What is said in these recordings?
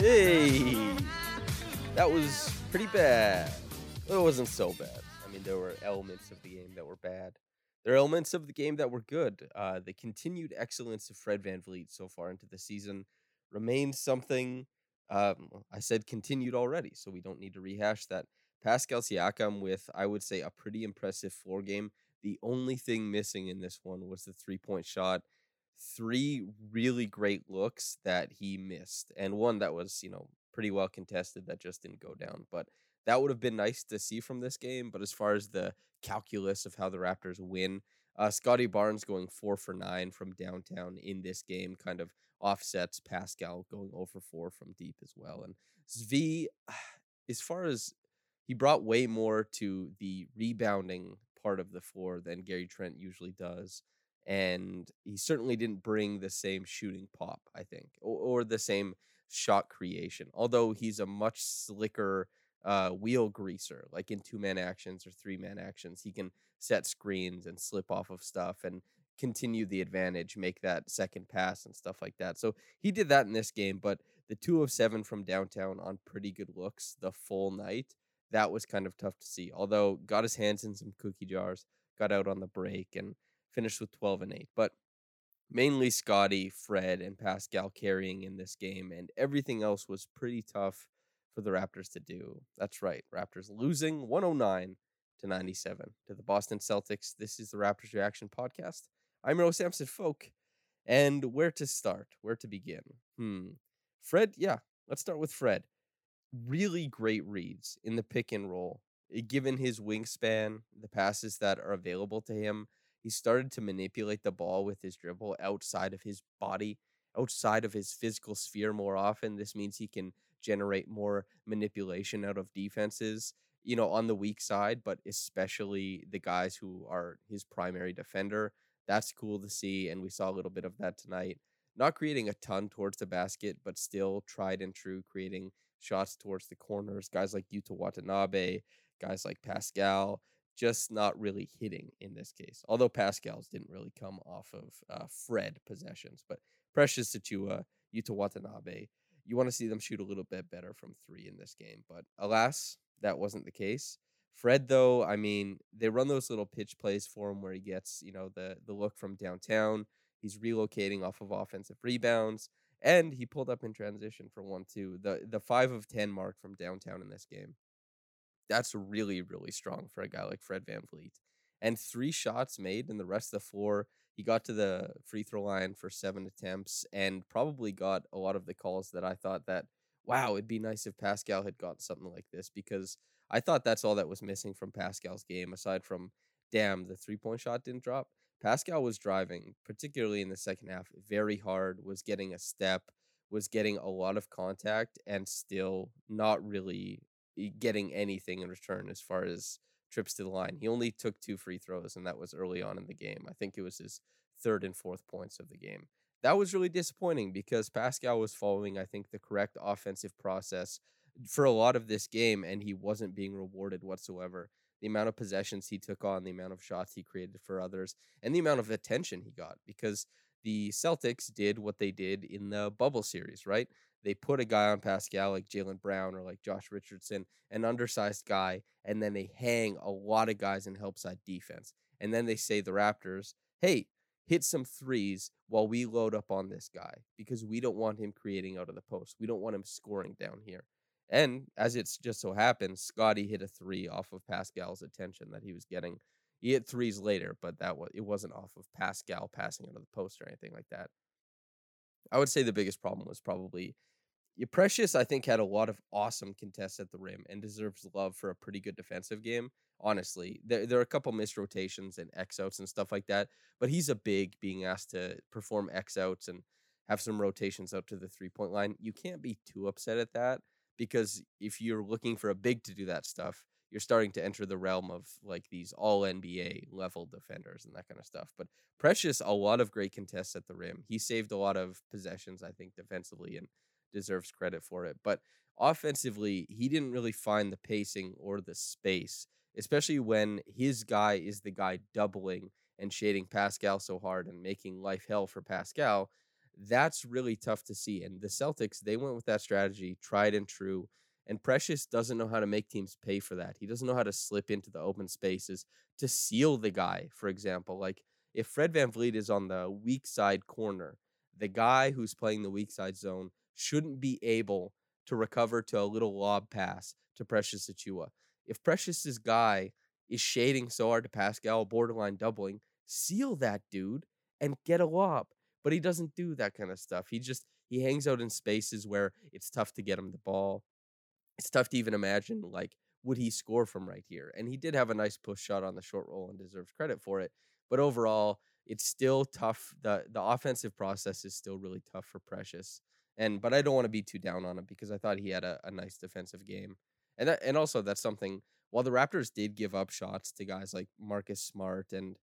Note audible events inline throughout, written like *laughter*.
Hey, that was pretty bad. It wasn't so bad. I mean, there were elements of the game that were bad. There are elements of the game that were good. Uh, the continued excellence of Fred VanVleet so far into the season remains something. Um, I said continued already, so we don't need to rehash that. Pascal Siakam with, I would say, a pretty impressive floor game. The only thing missing in this one was the three point shot three really great looks that he missed, and one that was, you know, pretty well contested that just didn't go down. But that would have been nice to see from this game. But as far as the calculus of how the Raptors win, uh, Scottie Barnes going four for nine from downtown in this game kind of offsets Pascal going over four from deep as well. And Svi, *sighs* as far as he brought way more to the rebounding part of the floor than Gary Trent usually does and he certainly didn't bring the same shooting pop, I think, or, or the same shot creation. Although he's a much slicker uh, wheel greaser, like in two man actions or three man actions, he can set screens and slip off of stuff and continue the advantage, make that second pass and stuff like that. So he did that in this game, but the two of seven from downtown on pretty good looks the full night. That was kind of tough to see. Although got his hands in some cookie jars, got out on the break and finished with 12 and 8. But mainly Scottie, Fred, and Pascal carrying in this game, and everything else was pretty tough for the Raptors to do. That's right, Raptors losing 109 to 97 to the Boston Celtics. This is the Raptors Reaction Podcast. I'm Rose Samson Folk, and where to start? Where to begin? Hmm. Fred, yeah, let's start with Fred. Really great reads in the pick and roll. eh, Given his wingspan, the passes that are available to him, he started to manipulate the ball with his dribble outside of his body, outside of his physical sphere more often. This means he can generate more manipulation out of defenses, you know, on the weak side, but especially the guys who are his primary defender. That's cool to see. And we saw a little bit of that tonight. Not creating a ton towards the basket, but still tried and true, creating shots towards the corners. Guys like Yuta Watanabe, guys like Pascal just not really hitting in this case. Although Pascal's didn't really come off of uh, Fred possessions, but Precious Achiuwa, Yuta Watanabe, you want to see them shoot a little bit better from three in this game. But alas, that wasn't the case. Fred, though, I mean, they run those little pitch plays for him where he gets, you know, the the look from downtown. He's relocating off of offensive rebounds, and he pulled up in transition for one two. The the five of ten mark from downtown in this game that's really really strong for a guy like Fred VanVleet. And three shots made in the rest of the floor. He got to the free throw line for seven attempts and probably got a lot of the calls that I thought that wow, it'd be nice if Pascal had gotten something like this because I thought that's all that was missing from Pascal's game aside from damn the three point shot didn't drop. Pascal was driving, particularly in the second half, very hard, was getting a step, was getting a lot of contact, and still not really getting anything in return as far as trips to the line. He only took two free throws, and that was early on in the game. I think it was his third and fourth points of the game. That was really disappointing because Pascal was following, I think, the correct offensive process for a lot of this game, and he wasn't being rewarded whatsoever. The amount of possessions he took on, the amount of shots he created for others, and the amount of attention he got because the Celtics did what they did in the bubble series, right? They put a guy on Pascal like Jaylen Brown or like Josh Richardson, an undersized guy, and then they hang a lot of guys in help side defense. And then they say the Raptors, hey, hit some threes while we load up on this guy because we don't want him creating out of the post. We don't want him scoring down here. And as it's just so happens, Scottie hit a three off of Pascal's attention that he was getting. He hit threes later, but that was it wasn't off of Pascal passing out of the post or anything like that. I would say the biggest problem was probably Precious, I think, had a lot of awesome contests at the rim and deserves love for a pretty good defensive game. Honestly, there, there are a couple missed rotations and X outs and stuff like that, but he's a big being asked to perform X outs and have some rotations out to the three point line. You can't be too upset at that because if you're looking for a big to do that stuff, you're starting to enter the realm of like these all NBA level defenders and that kind of stuff. But Precious, a lot of great contests at the rim. He saved a lot of possessions, I think, defensively and deserves credit for it. But offensively, he didn't really find the pacing or the space, especially when his guy is the guy doubling and shading Pascal so hard and making life hell for Pascal. That's really tough to see. And the Celtics, they went with that strategy, tried and true. And Precious doesn't know how to make teams pay for that. He doesn't know how to slip into the open spaces to seal the guy, for example. Like if Fred VanVleet is on the weak side corner, the guy who's playing the weak side zone shouldn't be able to recover to a little lob pass to Precious Achiuwa. If Precious's guy is shading so hard to Pascal, borderline doubling, seal that dude and get a lob. But he doesn't do that kind of stuff. He just he hangs out in spaces where it's tough to get him the ball. It's tough to even imagine like would he score from right here? And he did have a nice push shot on the short roll and deserves credit for it. But overall, it's still tough. The the offensive process is still really tough for Precious. And but I don't want to be too down on him because I thought he had a, a nice defensive game. And that and also that's something while the Raptors did give up shots to guys like Marcus Smart and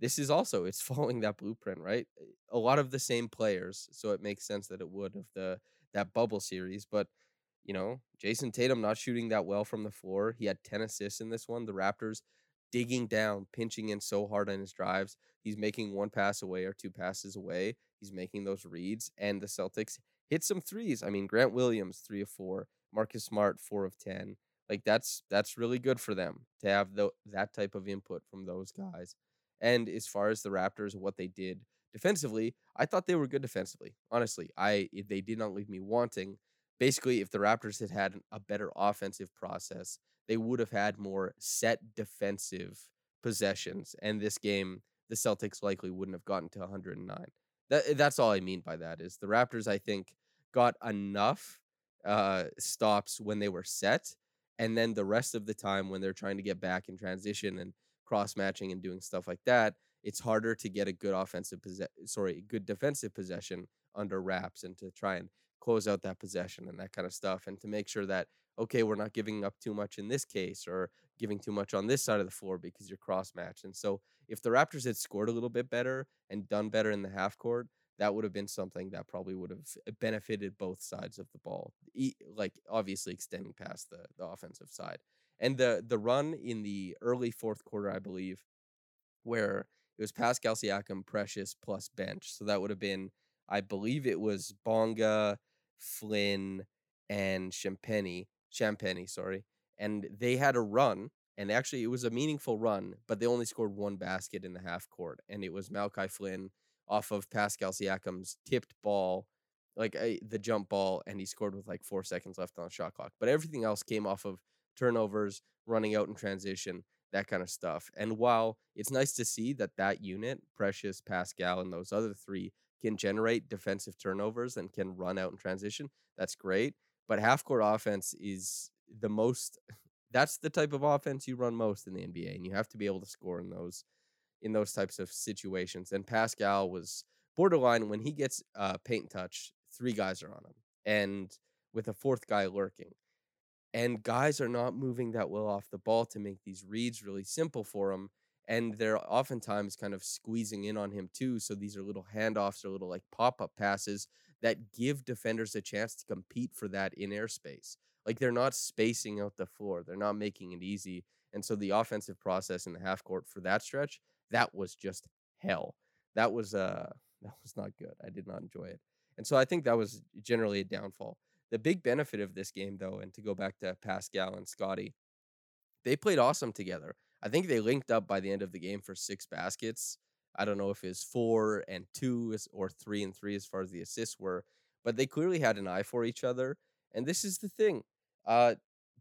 this is also it's *laughs* following that blueprint, right? Eh, a lot of the same players, so it makes sense that it would of the that bubble series, but you know, Jayson Tatum not shooting that well from the floor. He had 10 assists in this one. The Raptors digging down, pinching in so hard on his drives. He's making one pass away or two passes away. He's making those reads, and the Celtics hit some threes. I mean, Grant Williams three of four, Marcus Smart four of ten. Like that's that's really good for them to have the, that type of input from those guys. And as far as the Raptors, what they did defensively, I thought they were good defensively. Honestly, I eh, they did not leave me wanting. Basically, if the Raptors had had a better offensive process, they would have had more set defensive possessions. And this game, the Celtics likely wouldn't have gotten to 109. That that's all I mean by that is the Raptors. I think got enough uh, stops when they were set, and then the rest of the time when they're trying to get back in transition and cross matching and doing stuff like that, it's harder to get a good offensive possession. Sorry, good defensive possession under wraps and to try and close out that possession and that kind of stuff, and to make sure that okay, we're not giving up too much in this case or giving too much on this side of the floor because you're cross matched. And so if the Raptors had scored a little bit better and done better in the half court, that would have been something that probably would have benefited both sides of the ball. Like obviously extending past the the offensive side. And the the run in the early fourth quarter, I believe, where it was Pascal Siakam, Precious plus bench. So that would have been, I believe it was Bonga, Flynn, and Champagnie. Champagnie, sorry. And they had a run and actually, it was a meaningful run, but they only scored one basket in the half court, and it was Malachi Flynn off of Pascal Siakam's tipped ball, like a, the jump ball, and he scored with like four seconds left on the shot clock. But everything else came off of turnovers, running out in transition, that kind of stuff. And while it's nice to see that that unit, Precious, Pascal, and those other three can generate defensive turnovers and can run out in transition, that's great. But half court offense is the most that's the type of offense you run most in the NBA, and you have to be able to score in those in those types of situations. And Pascal was borderline when he gets uh, paint touch, three guys are on him, and with a fourth guy lurking. And guys are not moving that well off the ball to make these reads really simple for him. And they're oftentimes kind of squeezing in on him too. So these are little handoffs or little like pop up passes that give defenders a chance to compete for that in airspace. Like they're not spacing out the floor. They're not making it easy. And so the offensive process in the half court for that stretch, that was just hell. That was uh *laughs* That was not good. I did not enjoy it. And so I think that was generally a downfall. The big benefit of this game, though, and to go back to Pascal and Scottie, they played awesome together. I think they linked up by the end of the game for six baskets. I don't know if it's four and two or three and three as far as the assists were, but they clearly had an eye for each other. And this is the thing uh,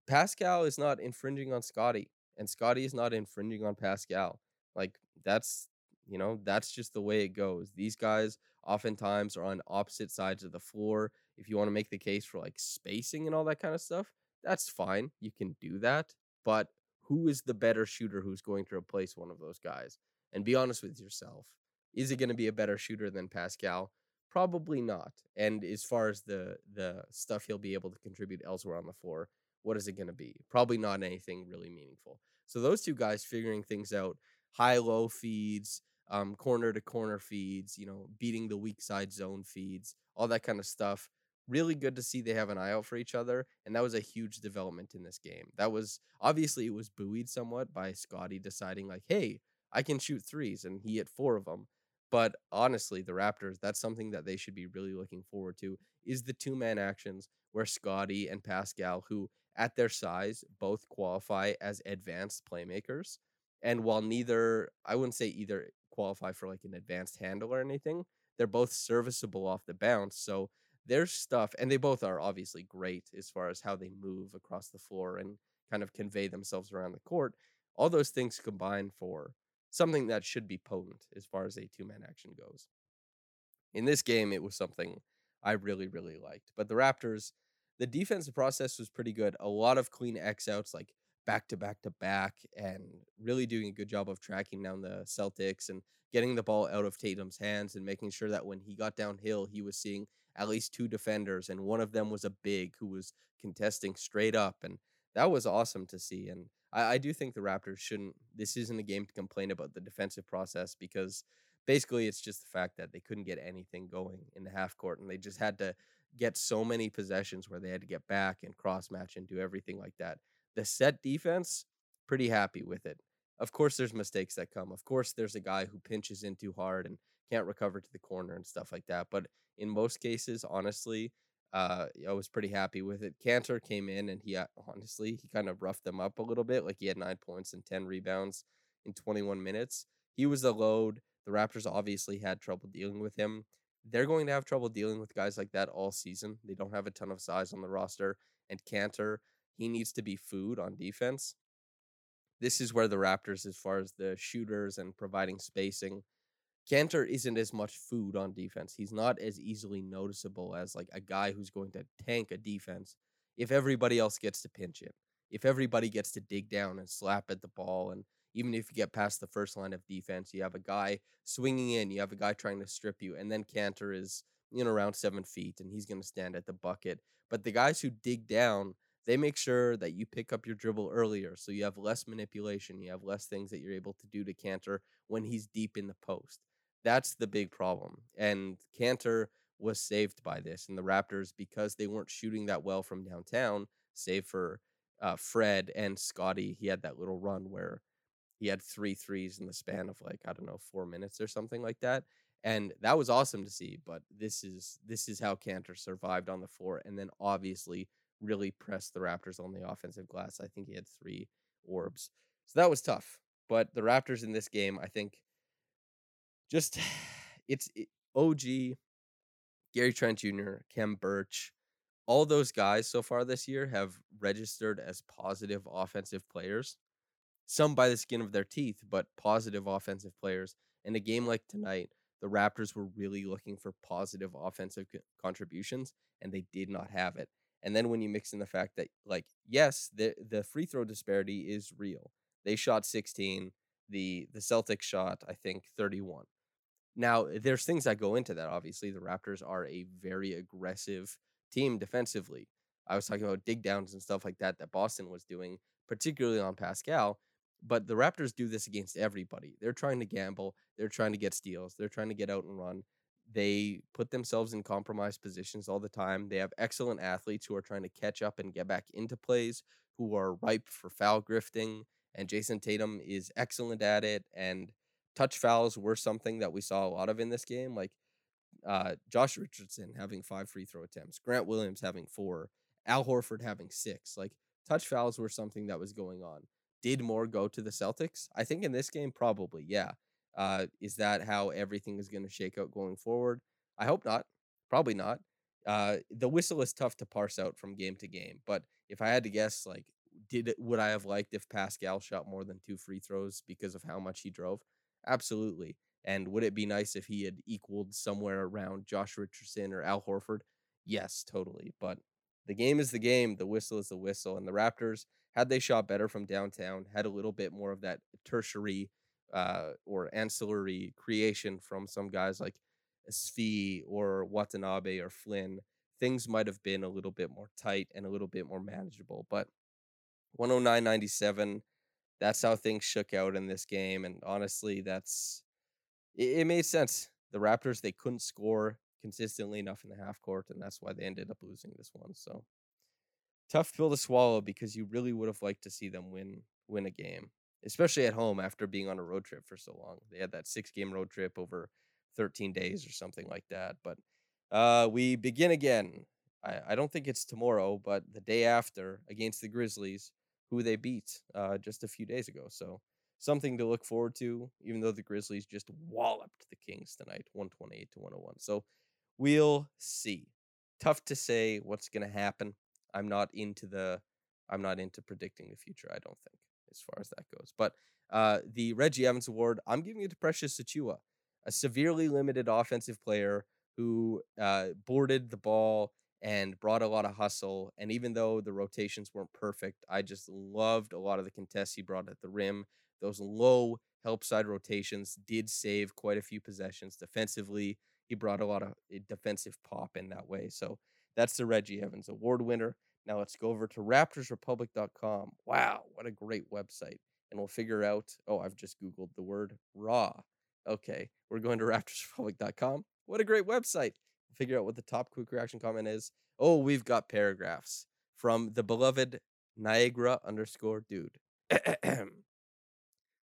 Pascal is not infringing on Scottie, and Scottie is not infringing on Pascal. Like, that's, you know, that's just the way it goes. These guys oftentimes are on opposite sides of the floor. If you want to make the case for like spacing and all that kind of stuff, that's fine. You can do that. But who is the better shooter who's going to replace one of those guys? And be honest with yourself. Is it going to be a better shooter than Pascal? Probably not. And as far as the the stuff he'll be able to contribute elsewhere on the floor, what is it going to be? Probably not anything really meaningful. So those two guys figuring things out, high low feeds, um, corner to corner feeds, you know, beating the weak side zone feeds, all that kind of stuff really good to see they have an eye out for each other and that was a huge development in this game that was obviously it was buoyed somewhat by Scottie deciding like hey i can shoot threes and he hit four of them but honestly the raptors that's something that they should be really looking forward to is the two man actions where scottie and pascal who at their size both qualify as advanced playmakers and while neither i wouldn't say either qualify for like an advanced handle or anything they're both serviceable off the bounce so their stuff, and they both are obviously great as far as how they move across the floor and kind of convey themselves around the court. All those things combine for something that should be potent as far as a two man action goes. In this game, it was something I really, really liked. But the Raptors, the defensive process was pretty good. A lot of clean X outs, like back to back to back, and really doing a good job of tracking down the Celtics and getting the ball out of Tatum's hands and making sure that when he got downhill, he was seeing at least two defenders, and one of them was a big who was contesting straight up, and that was awesome to see. And I, I do think the Raptors shouldn't. This isn't a game to complain about the defensive process because basically it's just the fact that they couldn't get anything going in the half court, and they just had to get so many possessions where they had to get back and cross match and do everything like that. The set defense, pretty happy with it. Of course, there's mistakes that come. Of course, there's a guy who pinches in too hard and can't recover to the corner and stuff like that. But in most cases, honestly, uh, I was pretty happy with it. Kanter came in and he uh, honestly he kind of roughed them up a little bit. Like he had nine points and ten rebounds in 21 minutes. He was the load. The Raptors obviously had trouble dealing with him. They're going to have trouble dealing with guys like that all season. They don't have a ton of size on the roster. And Kanter, he needs to be food on defense. This is where the Raptors, as far as the shooters and providing spacing, Kanter isn't as much food on defense. He's not as easily noticeable as like a guy who's going to tank a defense if everybody else gets to pinch him. If everybody gets to dig down and slap at the ball and even if you get past the first line of defense, you have a guy swinging in, you have a guy trying to strip you, and then Kanter is, you know, around seven feet and he's going to stand at the bucket. But the guys who dig down, they make sure that you pick up your dribble earlier. So you have less manipulation, you have less things that you're able to do to Kanter when he's deep in the post. That's the big problem. And Kanter was saved by this. And the Raptors, because they weren't shooting that well from downtown, save for uh, Fred and Scottie. he had that little run where he had three threes in the span of like, I don't know, four minutes or something like that. And that was awesome to see. But this is this is how Kanter survived on the floor and then obviously really pressed the Raptors on the offensive glass. I think he had three orbs. So that was tough. But the Raptors in this game, I think just *sighs* it's eh, it, OG, Gary Trent Jr., Khem Birch, all those guys so far this year have registered as positive offensive players. Some by the skin of their teeth, but positive offensive players. In a game like tonight, the Raptors were really looking for positive offensive contributions, and they did not have it. And then when you mix in the fact that, like, yes, the the free throw disparity is real. They shot 16. The the Celtics shot, I think, 31. Now, there's things that go into that. Obviously, the Raptors are a very aggressive team defensively. I was talking about dig downs and stuff like that that Boston was doing, particularly on Pascal. But the Raptors do this against everybody. They're trying to gamble. They're trying to get steals. They're trying to get out and run. They put themselves in compromised positions all the time. They have excellent athletes who are trying to catch up and get back into plays, who are ripe for foul grifting. And Jayson Tatum is excellent at it. And touch fouls were something that we saw a lot of in this game. Like uh, Josh Richardson having five free throw attempts, Grant Williams having four, Al Horford having six. Like touch fouls were something that was going on. Did more go to the Celtics? I think in this game, probably, yeah. Uh, is that how everything is going to shake out going forward? I hope not. Probably not. Uh, the whistle is tough to parse out from game to game, but if I had to guess, like, did would I have liked if Pascal shot more than two free throws because of how much he drove? Absolutely. And would it be nice if he had equaled somewhere around Josh Richardson or Al Horford? Yes, totally. But the game is the game. The whistle is the whistle. And the Raptors, had they shot better from downtown, had a little bit more of that tertiary uh, or ancillary creation from some guys like Svi or Watanabe or Flynn, things might have been a little bit more tight and a little bit more manageable. But 109.97, that's how things shook out in this game. And honestly, that's it, it made sense. The Raptors, they couldn't score consistently enough in the half court, and that's why they ended up losing this one. So tough pill to swallow because you really would have liked to see them win win a game, especially at home after being on a road trip for so long. They had that six game road trip over 13 days or something like that. But uh, we begin again. I, I don't think it's tomorrow, but the day after against the Grizzlies, who they beat uh, just a few days ago. So something to look forward to, even though the Grizzlies just walloped the Kings tonight, 128 to 101. So we'll see. Tough to say what's going to happen. I'm not into the I'm not into predicting the future, I don't think, as far as that goes. But uh, the Reggie Evans Award, I'm giving it to Precious Achiuwa, a severely limited offensive player who uh, boarded the ball and brought a lot of hustle. And even though the rotations weren't perfect, I just loved a lot of the contests he brought at the rim. Those low help side rotations did save quite a few possessions defensively. He brought a lot of eh, defensive pop in that way. So that's the Reggie Evans Award winner. Now let's go over to raptorsrepublic.com. Wow, what a great website. And we'll figure out, oh, I've just Googled the word raw. Okay, we're going to *laughs* raptorsrepublic.com. What a great website. Figure out what the top quick reaction comment is. Oh, we've got paragraphs from the beloved Niagara underscore dude. *clears throat*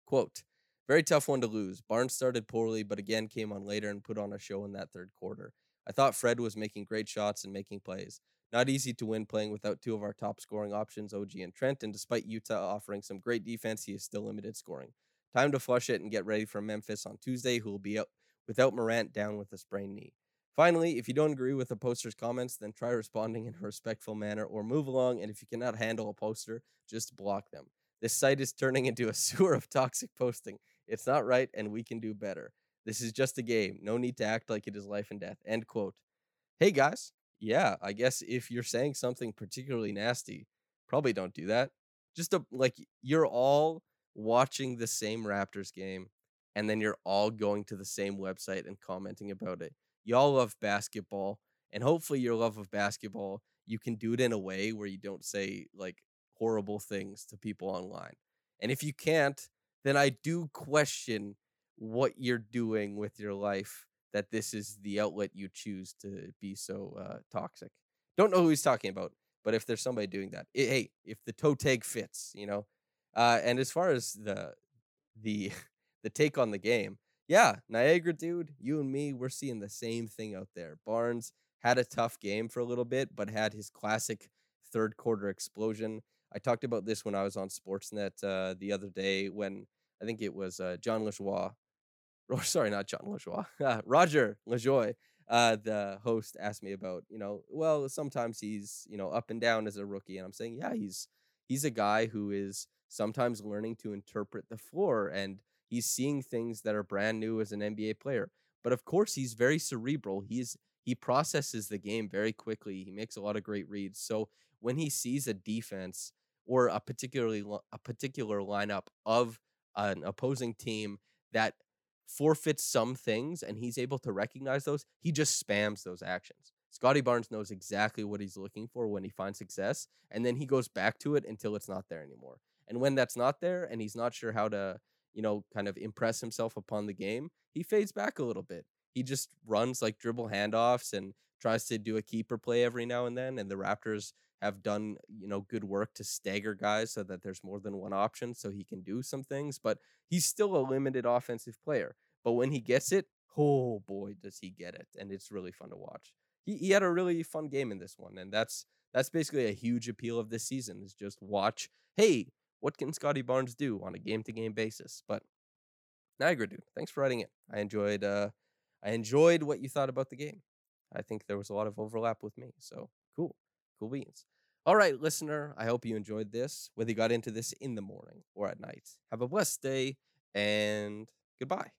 Quote, very tough one to lose. Barnes started poorly, but again came on later and put on a show in that third quarter. I thought Fred was making great shots and making plays. Not easy to win playing without two of our top scoring options, OG and Trent, and despite Yuta offering some great defense, he is still limited scoring. Time to flush it and get ready for Memphis on Tuesday, who will be out without Morant down with a sprained knee. Finally, if you don't agree with the poster's comments, then try responding in a respectful manner or move along. And if you cannot handle a poster, just block them. This site is turning into a *laughs* sewer of toxic posting. It's not right, and we can do better. This is just a game. No need to act like it is life and death. End quote. Hey guys, yeah, I guess if you're saying something particularly nasty, probably don't do that. Just a, like you're all watching the same Raptors game, and then you're all going to the same website and commenting about it. Y'all love basketball, and hopefully your love of basketball, you can do it in a way where you don't say like horrible things to people online. And if you can't, then I do question what you're doing with your life that this is the outlet you choose to be so uh, toxic. Don't know who he's talking about, but if there's somebody doing that, it, hey, if the toe tag fits, you know. Uh, and as far as the the *laughs* the take on the game, yeah, Niagara dude, you and me, we're seeing the same thing out there. Barnes had a tough game for a little bit, but had his classic third quarter explosion. I talked about this when I was on Sportsnet uh, the other day when I think it was uh, John Lajoie, *laughs* or sorry, not John Lajoie, *laughs* Roger Lajoie, uh, the host asked me about, you know, well, sometimes he's, you know, up and down as a rookie. And I'm saying, yeah, he's he's a guy who is sometimes learning to interpret the floor and he's seeing things that are brand new as an NBA player. But of course, he's very cerebral. He's he processes the game very quickly. He makes a lot of great reads. So when he sees a defense or a particularly a particular lineup of an opposing team that forfeits some things and he's able to recognize those, he just spams those actions. Scottie Barnes knows exactly what he's looking for when he finds success, and then he goes back to it until it's not there anymore. And when that's not there and he's not sure how to, you know, kind of impress himself upon the game, he fades back a little bit. He just runs like dribble handoffs and tries to do a keeper play every now and then. And the Raptors have done you know good work to stagger guys so that there's more than one option so he can do some things but he's still a limited offensive player but when he gets it oh boy, does he get it. And it's really fun to watch. He, he had a really fun game in this one. And that's that's basically a huge appeal of this season is just watch, hey, what can Scottie Barnes do on a game to game basis? But Niagara dude, thanks for writing it. I enjoyed uh I enjoyed what you thought about the game. I think there was a lot of overlap with me. So cool. Cool beans. All right, listener, I hope you enjoyed this, whether you got into this in the morning or at night. Have a blessed day and goodbye.